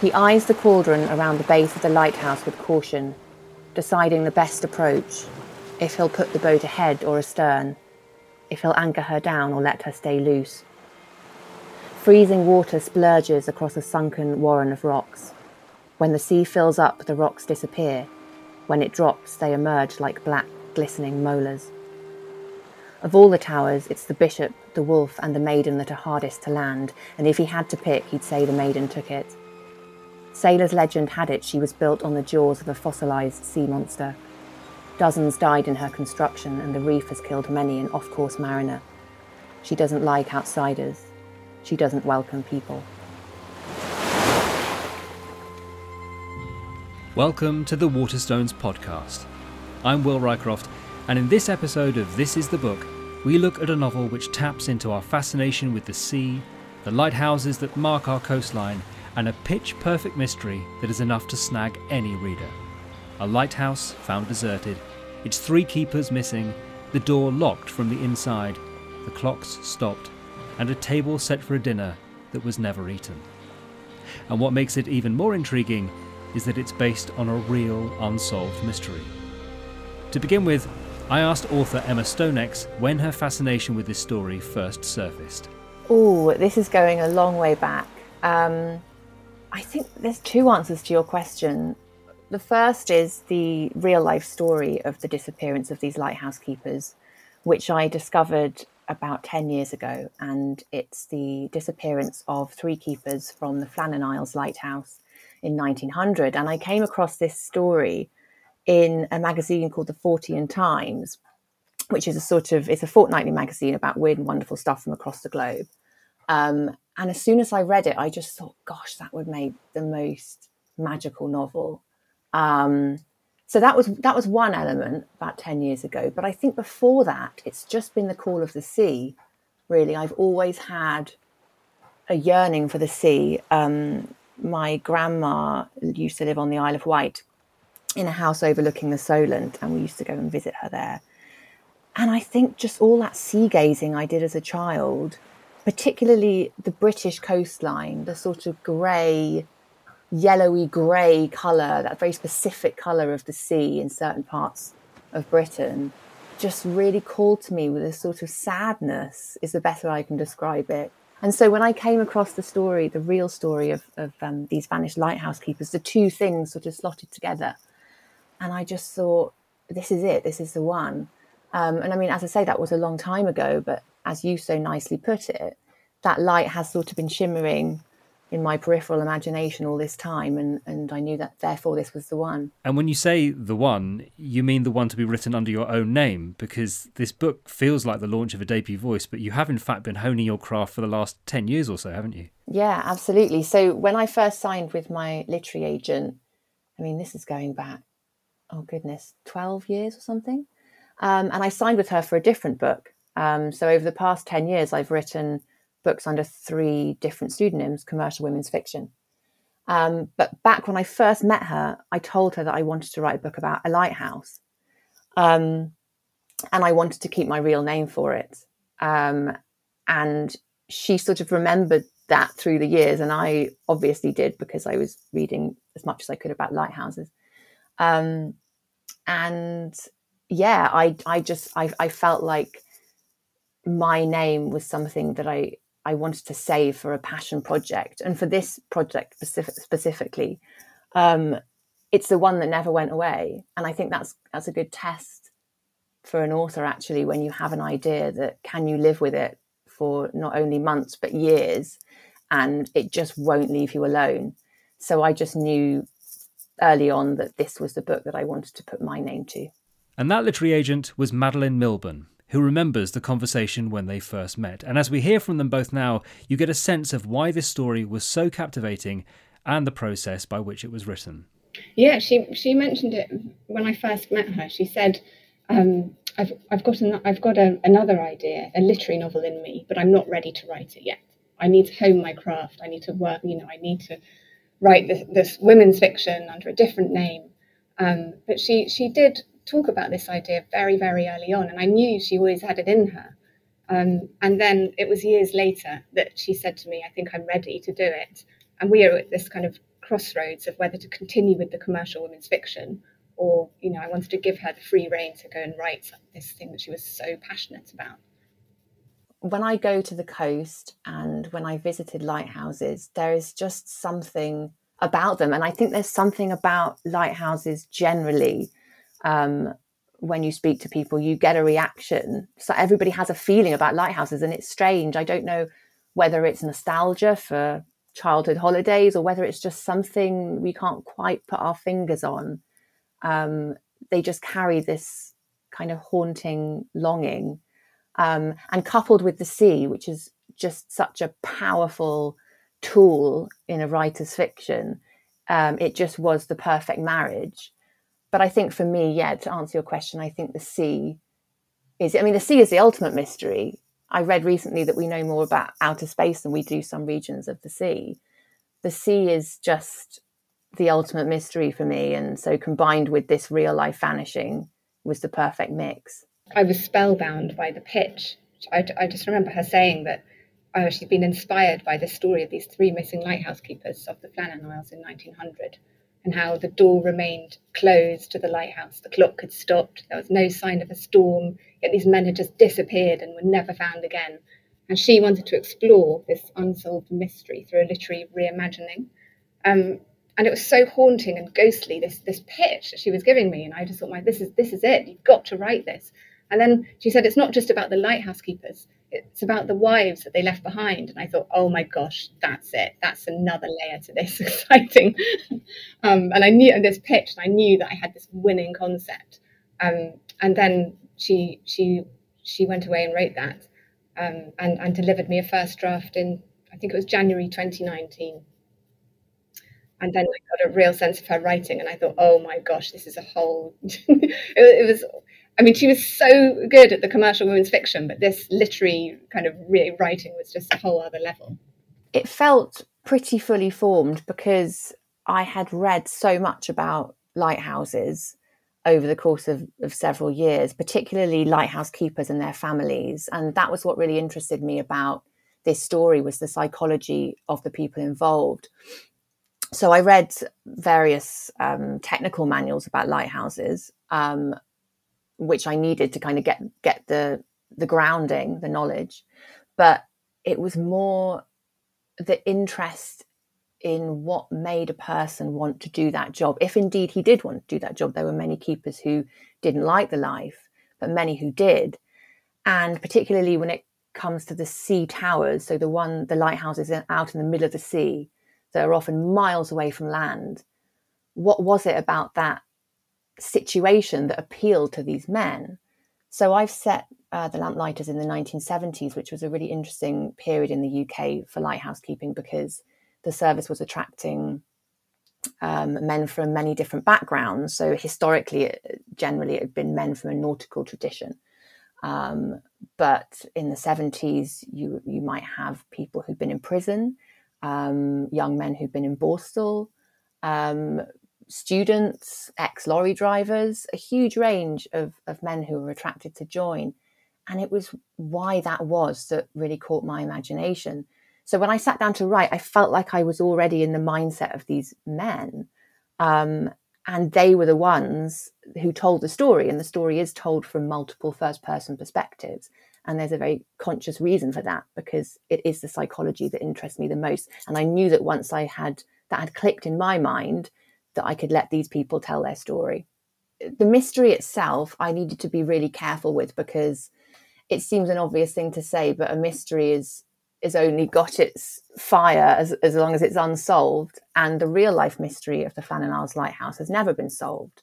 He eyes the cauldron around the base of the lighthouse with caution, deciding the best approach, if he'll put the boat ahead or astern, if he'll anchor her down or let her stay loose. Freezing water splurges across a sunken warren of rocks. When the sea fills up, the rocks disappear. When it drops, they emerge like black, glistening molars. Of all the towers, it's the bishop, the wolf, and the maiden that are hardest to land, and if he had to pick, he'd say the maiden took it. Sailor's legend had it she was built on the jaws of a fossilised sea monster. Dozens died in her construction, and the reef has killed many an off course mariner. She doesn't like outsiders. She doesn't welcome people. Welcome to the Waterstones podcast. I'm Will Rycroft, and in this episode of This is the Book, we look at a novel which taps into our fascination with the sea, the lighthouses that mark our coastline, and a pitch perfect mystery that is enough to snag any reader. A lighthouse found deserted, its three keepers missing, the door locked from the inside, the clocks stopped, and a table set for a dinner that was never eaten. And what makes it even more intriguing is that it's based on a real unsolved mystery. To begin with, I asked author Emma Stonex when her fascination with this story first surfaced. Oh, this is going a long way back. Um, I think there's two answers to your question. The first is the real life story of the disappearance of these lighthouse keepers, which I discovered about 10 years ago. And it's the disappearance of three keepers from the Flannan Isles Lighthouse in 1900. And I came across this story in a magazine called the Fortean Times, which is a sort of it's a fortnightly magazine about weird and wonderful stuff from across the globe. Um, and as soon as I read it, I just thought, gosh, that would make the most magical novel. Um, so that was that was one element about 10 years ago. But I think before that, it's just been the call of the sea. Really, I've always had a yearning for the sea. Um, my grandma used to live on the Isle of Wight in a house overlooking the Solent, and we used to go and visit her there. And I think just all that sea gazing I did as a child, particularly the British coastline, the sort of grey, yellowy grey colour, that very specific colour of the sea in certain parts of Britain, just really called to me with a sort of sadness, is the better I can describe it. And so when I came across the story, the real story of, of um, these vanished lighthouse keepers, the two things sort of slotted together and I just thought, this is it, this is the one. Um, and I mean, as I say, that was a long time ago, but as you so nicely put it, that light has sort of been shimmering in my peripheral imagination all this time, and, and I knew that therefore this was the one. And when you say the one, you mean the one to be written under your own name, because this book feels like the launch of a debut voice, but you have in fact been honing your craft for the last 10 years or so, haven't you? Yeah, absolutely. So when I first signed with my literary agent, I mean, this is going back oh goodness, 12 years or something. Um, and I signed with her for a different book. Um, so over the past 10 years, I've written books under three different pseudonyms, commercial women's fiction. Um, but back when I first met her, I told her that I wanted to write a book about a lighthouse. Um, and I wanted to keep my real name for it. Um, and she sort of remembered that through the years. And I obviously did because I was reading as much as I could about lighthouses. Um, and yeah, I, I just, I, I felt like my name was something that I, I wanted to save for a passion project. And for this project specific, specifically, um, it's the one that never went away. And I think that's, that's a good test for an author actually, when you have an idea that can you live with it for not only months, but years, and it just won't leave you alone. So I just knew early on that this was the book that I wanted to put my name to. And that literary agent was Madeleine Milburn, who remembers the conversation when they first met. And as we hear from them both now, you get a sense of why this story was so captivating and the process by which it was written. Yeah, she she mentioned it when I first met her. She said, um, "I've I've got an, I've got a, another idea, a literary novel in me, but I'm not ready to write it yet. I need to hone my craft. I need to work. You know, I need to write this, this women's fiction under a different name. Um, but she she did talk about this idea very very early on, and I knew she always had it in her. Um, and then it was years later that she said to me, "I think I'm ready to do it." And we are at this kind of crossroads of whether to continue with the commercial women's fiction or, you know, I wanted to give her the free rein to go and write this thing that she was so passionate about. When I go to the coast and when I visited lighthouses, there is just something about them. And I think there's something about lighthouses generally. Um, when you speak to people, you get a reaction. So everybody has a feeling about lighthouses, and it's strange. I don't know whether it's nostalgia for childhood holidays or whether it's just something we can't quite put our fingers on. Um, they just carry this kind of haunting longing. Um, and coupled with the sea, which is just such a powerful tool in a writer's fiction, um, it just was the perfect marriage. But I think for me, yeah, to answer your question, I think the sea is, I mean, the sea is the ultimate mystery. I read recently that we know more about outer space than we do some regions of the sea. The sea is just the ultimate mystery for me. And so combined with this real life vanishing was the perfect mix. I was spellbound by the pitch. I, I just remember her saying that oh, she'd been inspired by the story of these three missing lighthouse keepers off the Flannan Isles in 1900 and how the door remained closed to the lighthouse. The clock had stopped. There was no sign of a storm. Yet these men had just disappeared and were never found again. And she wanted to explore this unsolved mystery through a literary reimagining. Um, and it was so haunting and ghostly this this pitch that she was giving me and i just thought my this is this is it you've got to write this and then she said it's not just about the lighthouse keepers it's about the wives that they left behind. And i thought oh my gosh that's it. That's another layer to this exciting. Um, and i knew and this pitch and i knew that i had this winning concept. Um, and then she she she went away and wrote that um, and and delivered me a first draft in i think it was january 2019 and then I got a real sense of her writing, and I thought, oh my gosh, this is a whole. it, it, was, I mean, she was so good at the commercial women's fiction, but this literary kind of writing was just a whole other level. It felt pretty fully formed because I had read so much about lighthouses over the course of, of several years, particularly lighthouse keepers and their families, and that was what really interested me about this story was the psychology of the people involved so I read various um, technical manuals about lighthouses, um, which I needed to kind of get get the the grounding, the knowledge. But it was more the interest in what made a person want to do that job. If indeed he did want to do that job, there were many keepers who didn't like the life, but many who did. And particularly when it comes to the sea towers, so the one, the lighthouses out in the middle of the sea, that are often miles away from land. What was it about that situation that appealed to these men? So I've set uh, the Lamplighters in the 1970s, which was a really interesting period in the UK for lighthouse keeping because the service was attracting um, men from many different backgrounds. So historically, generally, it had been men from a nautical tradition. Um, but in the 70s, you you might have people who'd been in prison um, young men who'd been in Borstal, um, students, ex lorry drivers, a huge range of, of men who were attracted to join. And it was why that was that really caught my imagination. So when I sat down to write, I felt like I was already in the mindset of these men. Um, and they were the ones who told the story. And the story is told from multiple first person perspectives. And there's a very conscious reason for that because it is the psychology that interests me the most. And I knew that once I had that had clicked in my mind, that I could let these people tell their story. The mystery itself, I needed to be really careful with because it seems an obvious thing to say, but a mystery is is only got its fire as, as long as it's unsolved. And the real life mystery of the Flannan Lighthouse has never been solved.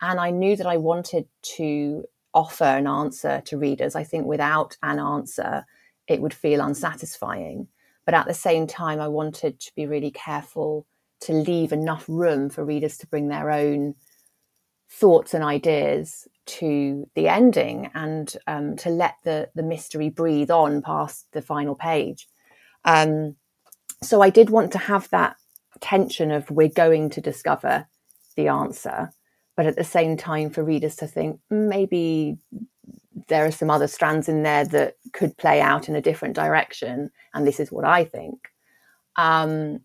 And I knew that I wanted to offer an answer to readers. I think without an answer, it would feel unsatisfying. But at the same time, I wanted to be really careful to leave enough room for readers to bring their own thoughts and ideas to the ending and um, to let the, the mystery breathe on past the final page. Um, so I did want to have that tension of we're going to discover the answer but at the same time for readers to think mm, maybe there are some other strands in there that could play out in a different direction and this is what i think um,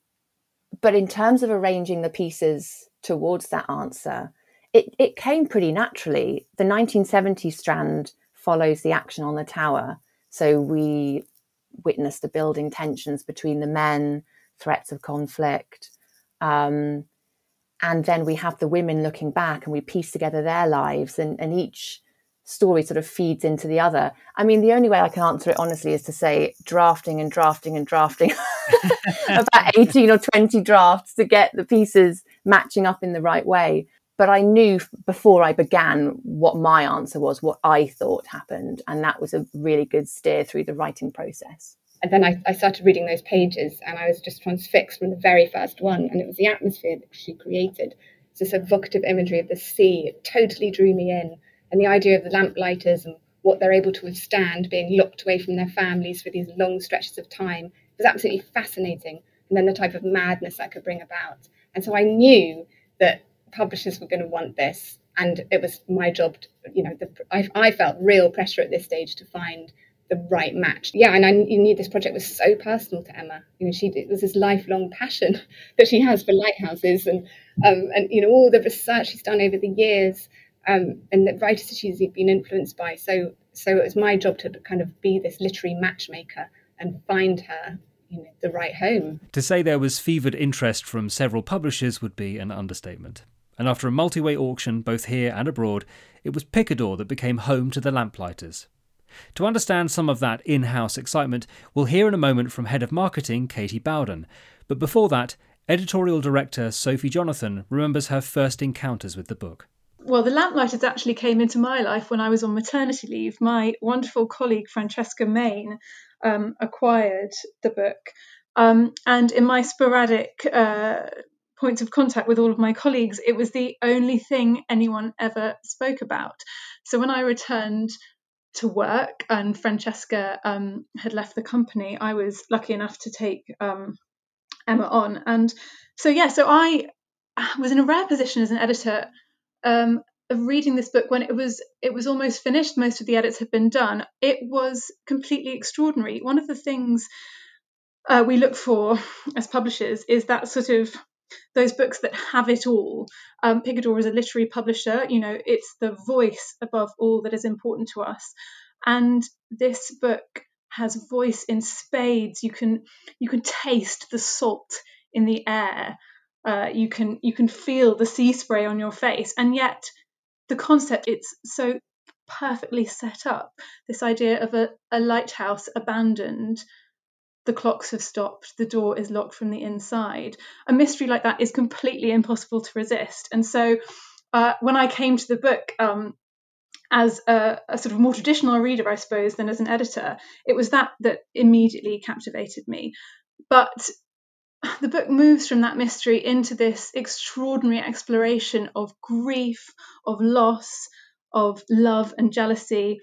but in terms of arranging the pieces towards that answer, it, it came pretty naturally. The 1970 strand follows the action on the tower. So we witness the building tensions between the men, threats of conflict. Um, and then we have the women looking back and we piece together their lives and, and each story sort of feeds into the other. I mean, the only way I can answer it honestly is to say drafting and drafting and drafting about 18 or 20 drafts to get the pieces matching up in the right way. But I knew before I began what my answer was, what I thought happened. And that was a really good steer through the writing process. And then I, I started reading those pages and I was just transfixed from the very first one. And it was the atmosphere that she created. It's this evocative imagery of the sea. It totally drew me in and the idea of the lamplighters and what they're able to withstand being locked away from their families for these long stretches of time was absolutely fascinating. And then the type of madness I could bring about. And so I knew that publishers were going to want this. And it was my job, to, you know, the, I, I felt real pressure at this stage to find the right match. Yeah, and I knew this project was so personal to Emma. You know, she it was this lifelong passion that she has for lighthouses, and um, and you know all the research she's done over the years um, and the writers that she's been influenced by. So, so it was my job to kind of be this literary matchmaker and find her you know, the right home. To say there was fevered interest from several publishers would be an understatement. And after a multi way auction, both here and abroad, it was Picador that became home to the Lamplighters. To understand some of that in house excitement, we'll hear in a moment from Head of Marketing Katie Bowden. But before that, Editorial Director Sophie Jonathan remembers her first encounters with the book well, the lamplighters actually came into my life when I was on maternity leave. My wonderful colleague Francesca Main um, acquired the book, um, and in my sporadic uh, points of contact with all of my colleagues, it was the only thing anyone ever spoke about. So when I returned to work and Francesca um, had left the company, I was lucky enough to take um, Emma on, and so yeah, so I was in a rare position as an editor um, of reading this book when it was it was almost finished most of the edits had been done it was completely extraordinary. One of the things uh, we look for as publishers is that sort of those books that have it all. Um, picador is a literary publisher you know it's the voice above all that is important to us. And this book has voice in spades. You can you can taste the salt in the air uh, you can you can feel the sea spray on your face. And yet the concept it's so perfectly set up. This idea of a, a lighthouse abandoned the clocks have stopped the door is locked from the inside. A mystery like that is completely impossible to resist. And so uh, when i came to the book um, as a, a, sort of more traditional reader i suppose than as an editor it was that that immediately captivated me. But the book moves from that mystery into this extraordinary exploration of grief, of loss, of love and jealousy,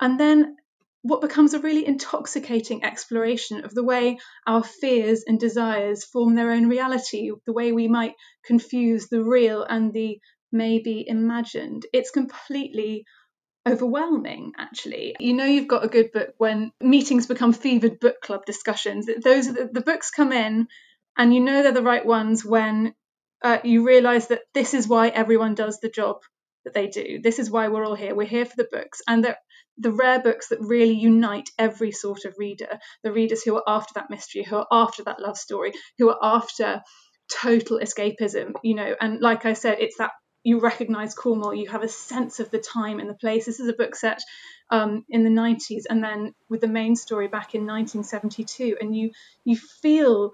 and then what becomes a really intoxicating exploration of the way our fears and desires form their own reality, the way we might confuse the real and the maybe imagined. It's completely overwhelming actually you know you've got a good book when meetings become fevered book club discussions those the, the books come in and you know they're the right ones when uh, you realize that this is why everyone does the job that they do. This is why we're all here. We're here for the books, and the the rare books that really unite every sort of reader. The readers who are after that mystery, who are after that love story, who are after total escapism. You know, and like I said, it's that you recognize Cornwall. You have a sense of the time and the place. This is a book set um, in the 90s, and then with the main story back in 1972, and you you feel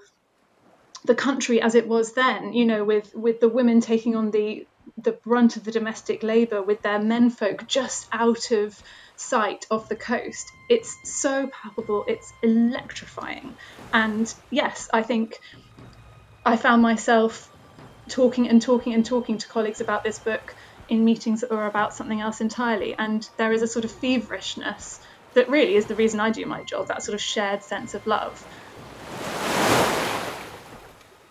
the country as it was then, you know, with with the women taking on the the brunt of the domestic labour, with their menfolk just out of sight of the coast. It's so palpable, it's electrifying. And yes, I think I found myself talking and talking and talking to colleagues about this book in meetings that were about something else entirely. And there is a sort of feverishness that really is the reason I do my job, that sort of shared sense of love.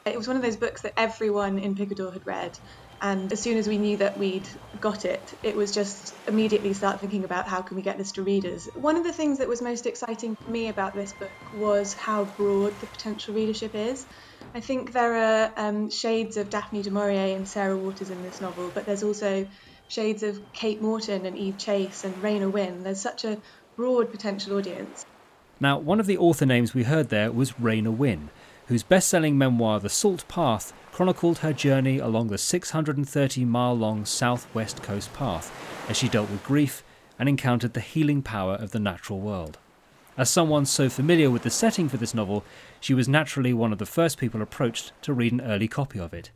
It was one of those books that everyone in Picador had read. And as soon as we knew that we'd got it, it was just immediately start thinking about how can we get this to readers. One of the things that was most exciting for me about this book was how broad the potential readership is. I think there are um, shades of Daphne du Maurier and Sarah Waters in this novel, but there's also shades of Kate Morton and Eve Chase and Raynor Winn. There's such a broad potential audience. Now, one of the author names we heard there was Raynor Winn, whose best selling memoir, The Salt Path, chronicled her journey along the 630 mile long southwest coast path as she dealt with grief and encountered the healing power of the natural world. As someone so familiar with the setting for this novel, she was naturally one of the first people approached to read an early copy of it.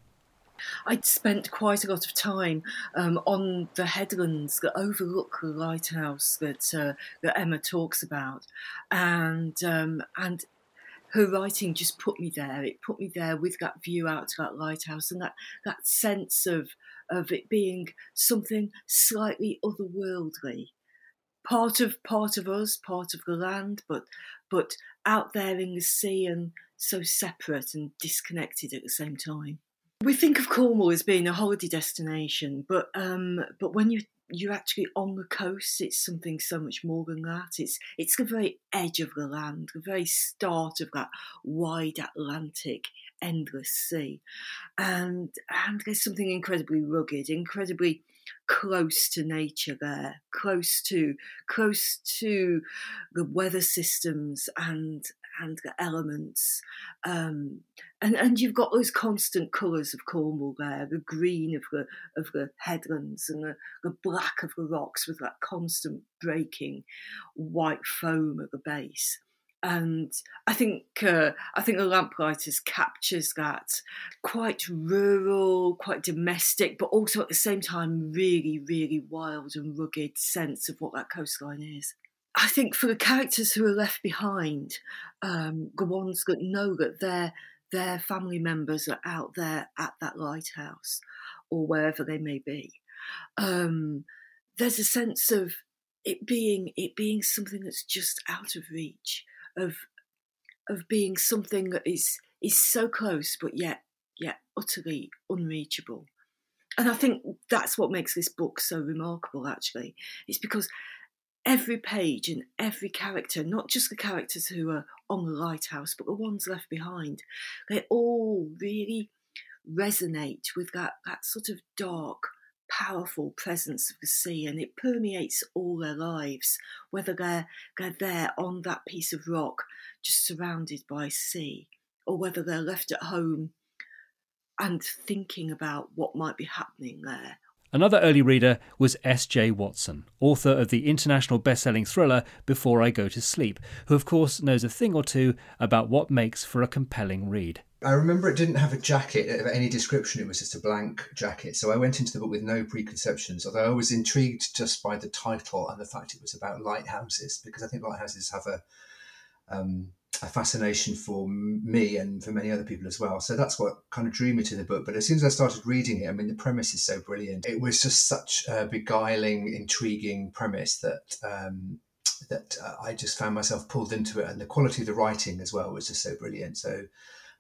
I'd spent quite a lot of time um, on the headlands that overlook the lighthouse that uh, that Emma talks about, and um, and her writing just put me there. It put me there with that view out to that lighthouse and that, that sense of, of it being something slightly otherworldly. Part of part of us, part of the land, but but out there in the sea and so separate and disconnected at the same time. We think of Cornwall as being a holiday destination, but um, but when you you're actually on the coast. It's something so much more than that. It's it's the very edge of the land, the very start of that wide Atlantic, endless sea, and and there's something incredibly rugged, incredibly close to nature there, close to close to the weather systems and and the elements. Um, and, and you've got those constant colours of Cornwall there, the green of the of the headlands and the, the black of the rocks with that constant breaking white foam at the base. And I think uh, I think the Lamplighters captures that quite rural, quite domestic, but also at the same time really, really wild and rugged sense of what that coastline is. I think for the characters who are left behind, um, the ones that know that their their family members are out there at that lighthouse or wherever they may be, um, there's a sense of it being it being something that's just out of reach of of being something that is is so close but yet yet utterly unreachable. And I think that's what makes this book so remarkable actually. It's because every page and every character, not just the characters who are on the lighthouse, but the ones left behind, they all really resonate with that, that sort of dark, powerful presence of the sea and it permeates all their lives, whether they're, they're there on that piece of rock just surrounded by sea or whether they're left at home and thinking about what might be happening there Another early reader was S.J. Watson, author of the international best-selling thriller Before I Go to Sleep, who of course knows a thing or two about what makes for a compelling read. I remember it didn't have a jacket of any description, it was just a blank jacket. So I went into the book with no preconceptions, although I was intrigued just by the title and the fact it was about lighthouses, because I think lighthouses have a um, a fascination for me and for many other people as well. So that's what kind of drew me to the book. But as soon as I started reading it, I mean, the premise is so brilliant. It was just such a beguiling, intriguing premise that um, that uh, I just found myself pulled into it, and the quality of the writing as well was just so brilliant. So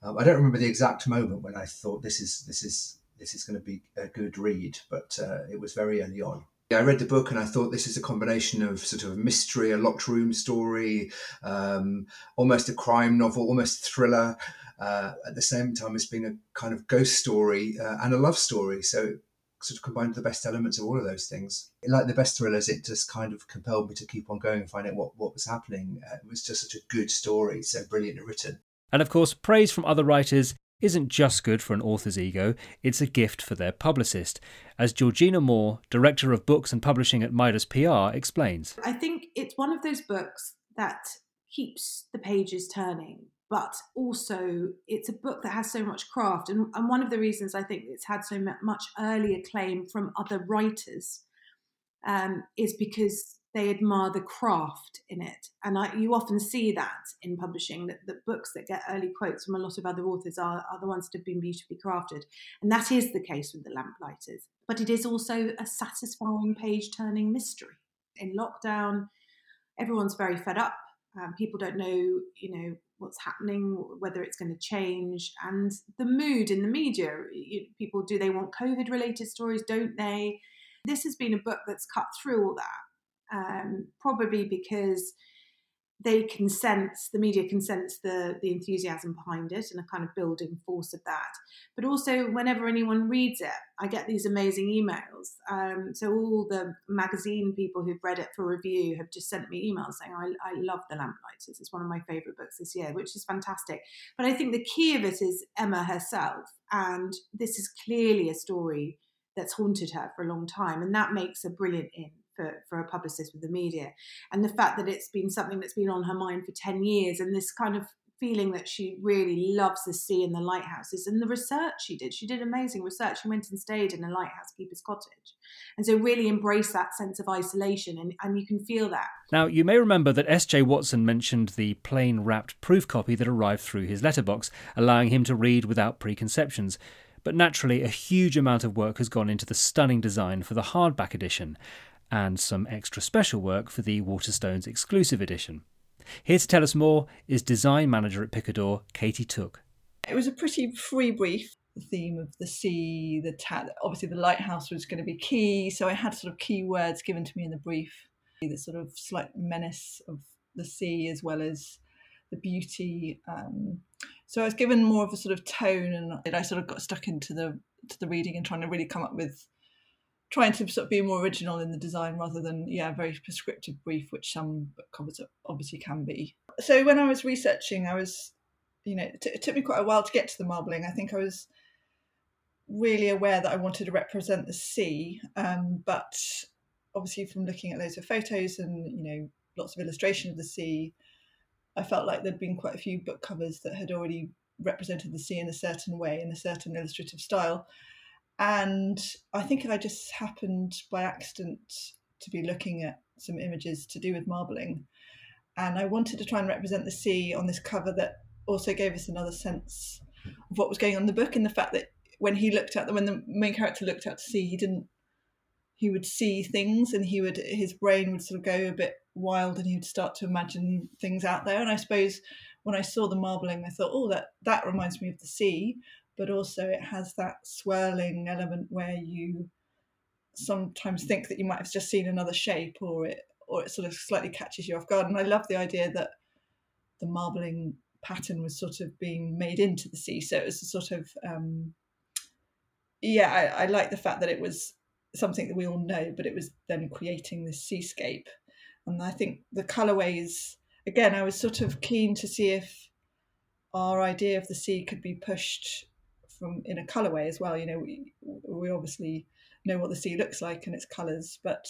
um, I don't remember the exact moment when I thought this is this is this is going to be a good read, but uh, it was very early on. I read the book and I thought this is a combination of sort of mystery, a locked room story, um, almost a crime novel, almost thriller, uh, at the same time as being a kind of ghost story uh, and a love story. So sort of combined the best elements of all of those things. Like the best thrillers, it just kind of compelled me to keep on going and find out what, what was happening. Uh, it was just such a good story, so brilliantly written. And of course, praise from other writers isn't just good for an author's ego, it's a gift for their publicist, as Georgina Moore, Director of Books and Publishing at Midas PR, explains. I think it's one of those books that keeps the pages turning, but also it's a book that has so much craft. And, and one of the reasons I think it's had so much early acclaim from other writers um, is because they admire the craft in it. And I, you often see that in publishing, that, that books that get early quotes from a lot of other authors are, are the ones that have been beautifully crafted. And that is the case with The Lamplighters. But it is also a satisfying page turning mystery. In lockdown, everyone's very fed up Um, people don't know, you know, what's happening, whether it's going to change, and the mood in the media. You, people do they want COVID related stories? Don't they? This has been a book that's cut through all that, um, probably because they can sense the media can sense the the enthusiasm behind it and a kind of building force of that. But also whenever anyone reads it i get these amazing emails. Um, so all the magazine people who've read it for review have just sent me emails saying i, I love the lamplighters. It's one of my favorite books this year which is fantastic. But i think the key of it is emma herself and this is clearly a story that's haunted her for a long time and that makes a brilliant in for, for a publicist with the media. And the fact that it's been something that's been on her mind for 10 years and this kind of feeling that she really loves the sea and the lighthouses and the research she did. She did amazing research. She went and stayed in a lighthouse keeper's cottage. And so really embrace that sense of isolation and, and you can feel that. Now, you may remember that S.J. Watson mentioned the plain wrapped proof copy that arrived through his letterbox, allowing him to read without preconceptions. But naturally, a huge amount of work has gone into the stunning design for the hardback edition and some extra special work for the Waterstones exclusive edition. Here to tell us more is design manager at Picador, Katie Tooke. It was a pretty free brief. The theme of the sea, the obviously the lighthouse was going to be key, so I had sort of key words given to me in the brief. The sort of slight menace of the sea, as well as the beauty. Um, so I was given more of a sort of tone, and I sort of got stuck into the to the reading and trying to really come up with trying to sort of be more original in the design rather than yeah very prescriptive brief which some covers obviously can be. So when i was researching i was you know it, t- it took me quite a while to get to the marbling. I think i was really aware that i wanted to represent the sea um, but obviously from looking at loads of photos and you know lots of illustration of the sea i felt like there'd been quite a few book covers that had already represented the sea in a certain way in a certain illustrative style and I think I just happened by accident to be looking at some images to do with marbling. And I wanted to try and represent the sea on this cover that also gave us another sense of what was going on in the book and the fact that when he looked at the when the main character looked out to sea, he didn't he would see things and he would his brain would sort of go a bit wild and he would start to imagine things out there. And I suppose when I saw the marbling, I thought, oh, that that reminds me of the sea but also it has that swirling element where you sometimes think that you might have just seen another shape or it or it sort of slightly catches you off guard. And i love the idea that the marbling pattern was sort of being made into the sea. So it was a sort of um, yeah I, I like the fact that it was something that we all know but it was then creating this seascape. And i think the colorways again i was sort of keen to see if our idea of the sea could be pushed from in a colorway as well. You know, we, we obviously know what the sea looks like and its colors, but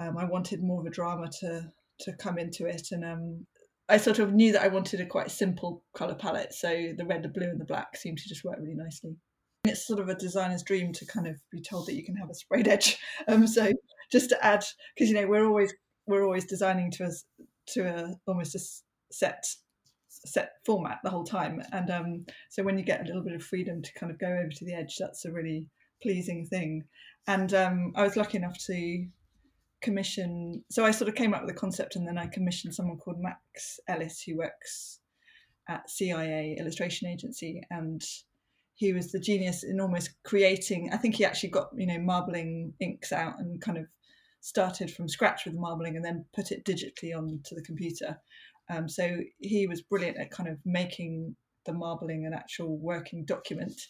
um, I wanted more of a drama to to come into it, and um, I sort of knew that I wanted a quite simple color palette. So the red, the blue, and the black seemed to just work really nicely. It's sort of a designer's dream to kind of be told that you can have a sprayed edge. Um, so just to add, because you know we're always we're always designing to a to a almost a set set format the whole time. And um, so when you get a little bit of freedom to kind of go over to the edge, that's a really pleasing thing. And um, I was lucky enough to commission. So I sort of came up with the concept, and then I commissioned someone called Max Ellis, who works at CIA Illustration Agency, and he was the genius in almost creating. I think he actually got you know marbling inks out and kind of started from scratch with marbling and then put it digitally onto the computer um, so he was brilliant at kind of making the marbling an actual working document.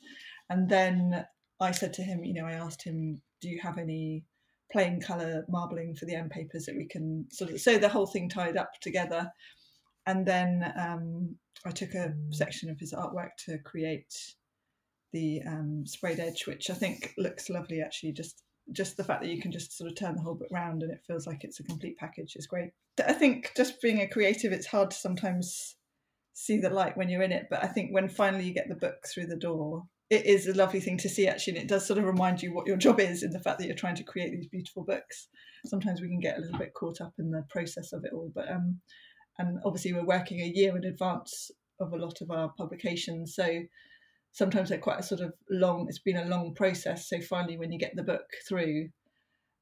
And then I said to him, you know, I asked him, do you have any plain colour marbling for the end papers that we can sort of so the whole thing tied up together. And then um, I took a section of his artwork to create the um, sprayed edge, which I think looks lovely actually, just just the fact that you can just sort of turn the whole book round and it feels like it's a complete package is great. I think just being a creative, it's hard to sometimes see the light when you're in it, but I think when finally you get the book through the door, it is a lovely thing to see actually, and it does sort of remind you what your job is in the fact that you're trying to create these beautiful books. Sometimes we can get a little bit caught up in the process of it all, but um, and obviously we're working a year in advance of a lot of our publications, so sometimes they're quite a sort of long it's been a long process so finally when you get the book through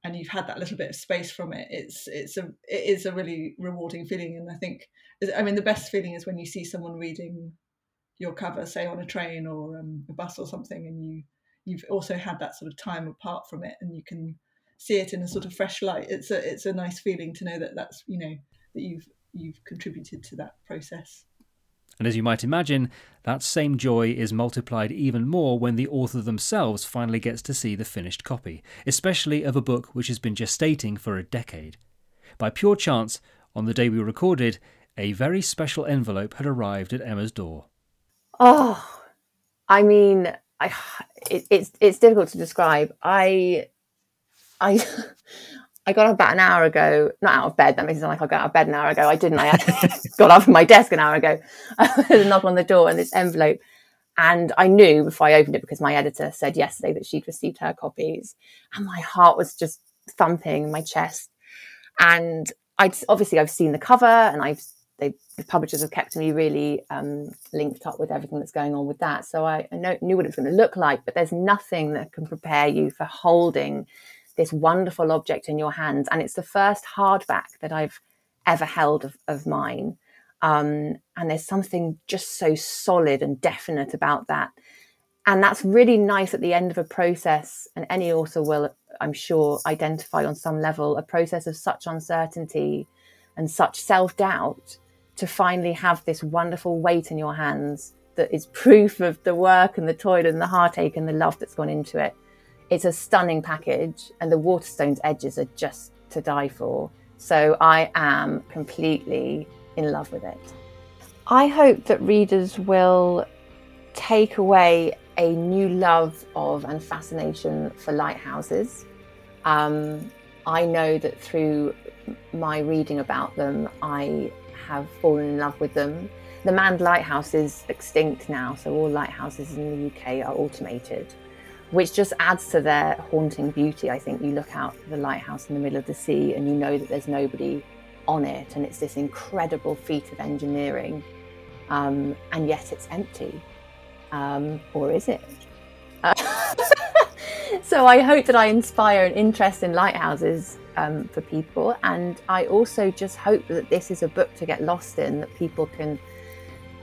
and you've had that little bit of space from it, it's it's a it is a really rewarding feeling. And I think, I mean, the best feeling is when you see someone reading your cover, say on a train or um, a bus or something, and you you've also had that sort of time apart from it, and you can see it in a sort of fresh light. It's a it's a nice feeling to know that that's you know that you've you've contributed to that process. And as you might imagine, that same joy is multiplied even more when the author themselves finally gets to see the finished copy, especially of a book which has been gestating for a decade. By pure chance, on the day we recorded, a very special envelope had arrived at Emma's door. Oh, I mean, I, it, it's it's difficult to describe. I, I, I got up about an hour ago, not out of bed. That makes it sound like I got out of bed an hour ago. I didn't. I got off from my desk an hour ago. a knock on the door and this envelope. And I knew before I opened it because my editor said yesterday that she'd received her copies. And my heart was just thumping in my chest. And I'd obviously I've seen the cover and I've they, the publishers have kept me really um, linked up with everything that's going on with that. So I, I know, knew what it was going to look like, but there's nothing that can prepare you for holding this wonderful object in your hands. And it's the first hardback that I've ever held of, of mine. Um, and there's something just so solid and definite about that. And that's really nice at the end of a process. And any author will, I'm sure, identify on some level a process of such uncertainty and such self doubt to finally have this wonderful weight in your hands that is proof of the work and the toil and the heartache and the love that's gone into it. It's a stunning package, and the Waterstones edges are just to die for. So I am completely in love with it. I hope that readers will take away a new love of and fascination for lighthouses. Um, I know that through my reading about them, I have fallen in love with them. The manned lighthouse is extinct now, so all lighthouses in the UK are automated which just adds to their haunting beauty. I think you look out the lighthouse in the middle of the sea and you know that there's nobody on it, and it's this incredible feat of engineering, um, and yet it's empty. Um, or is it? Uh, so I hope that I inspire an interest in lighthouses um, for people, and I also just hope that this is a book to get lost in, that people can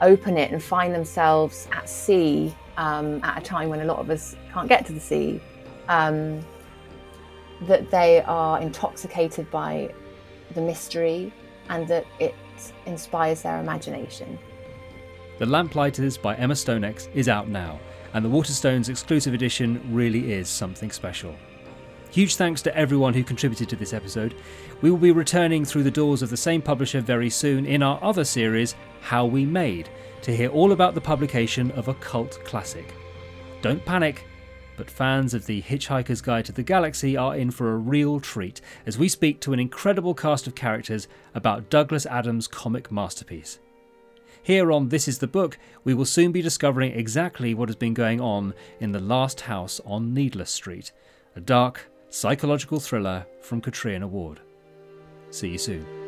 open it and find themselves at sea um, at a time when a lot of us can't get to the sea, um, that they are intoxicated by the mystery and that it inspires their imagination. The Lamplighters by Emma Stonex is out now, and the Waterstones exclusive edition really is something special. Huge thanks to everyone who contributed to this episode. We will be returning through the doors of the same publisher very soon in our other series, How We Made, to hear all about the publication of a cult classic. Don't panic, but fans of The Hitchhiker's Guide to the Galaxy are in for a real treat as we speak to an incredible cast of characters about Douglas Adams' comic masterpiece. Here on This Is the Book, we will soon be discovering exactly what has been going on in The Last House on Needless Street, a dark, psychological thriller from Catriona Ward. See you soon.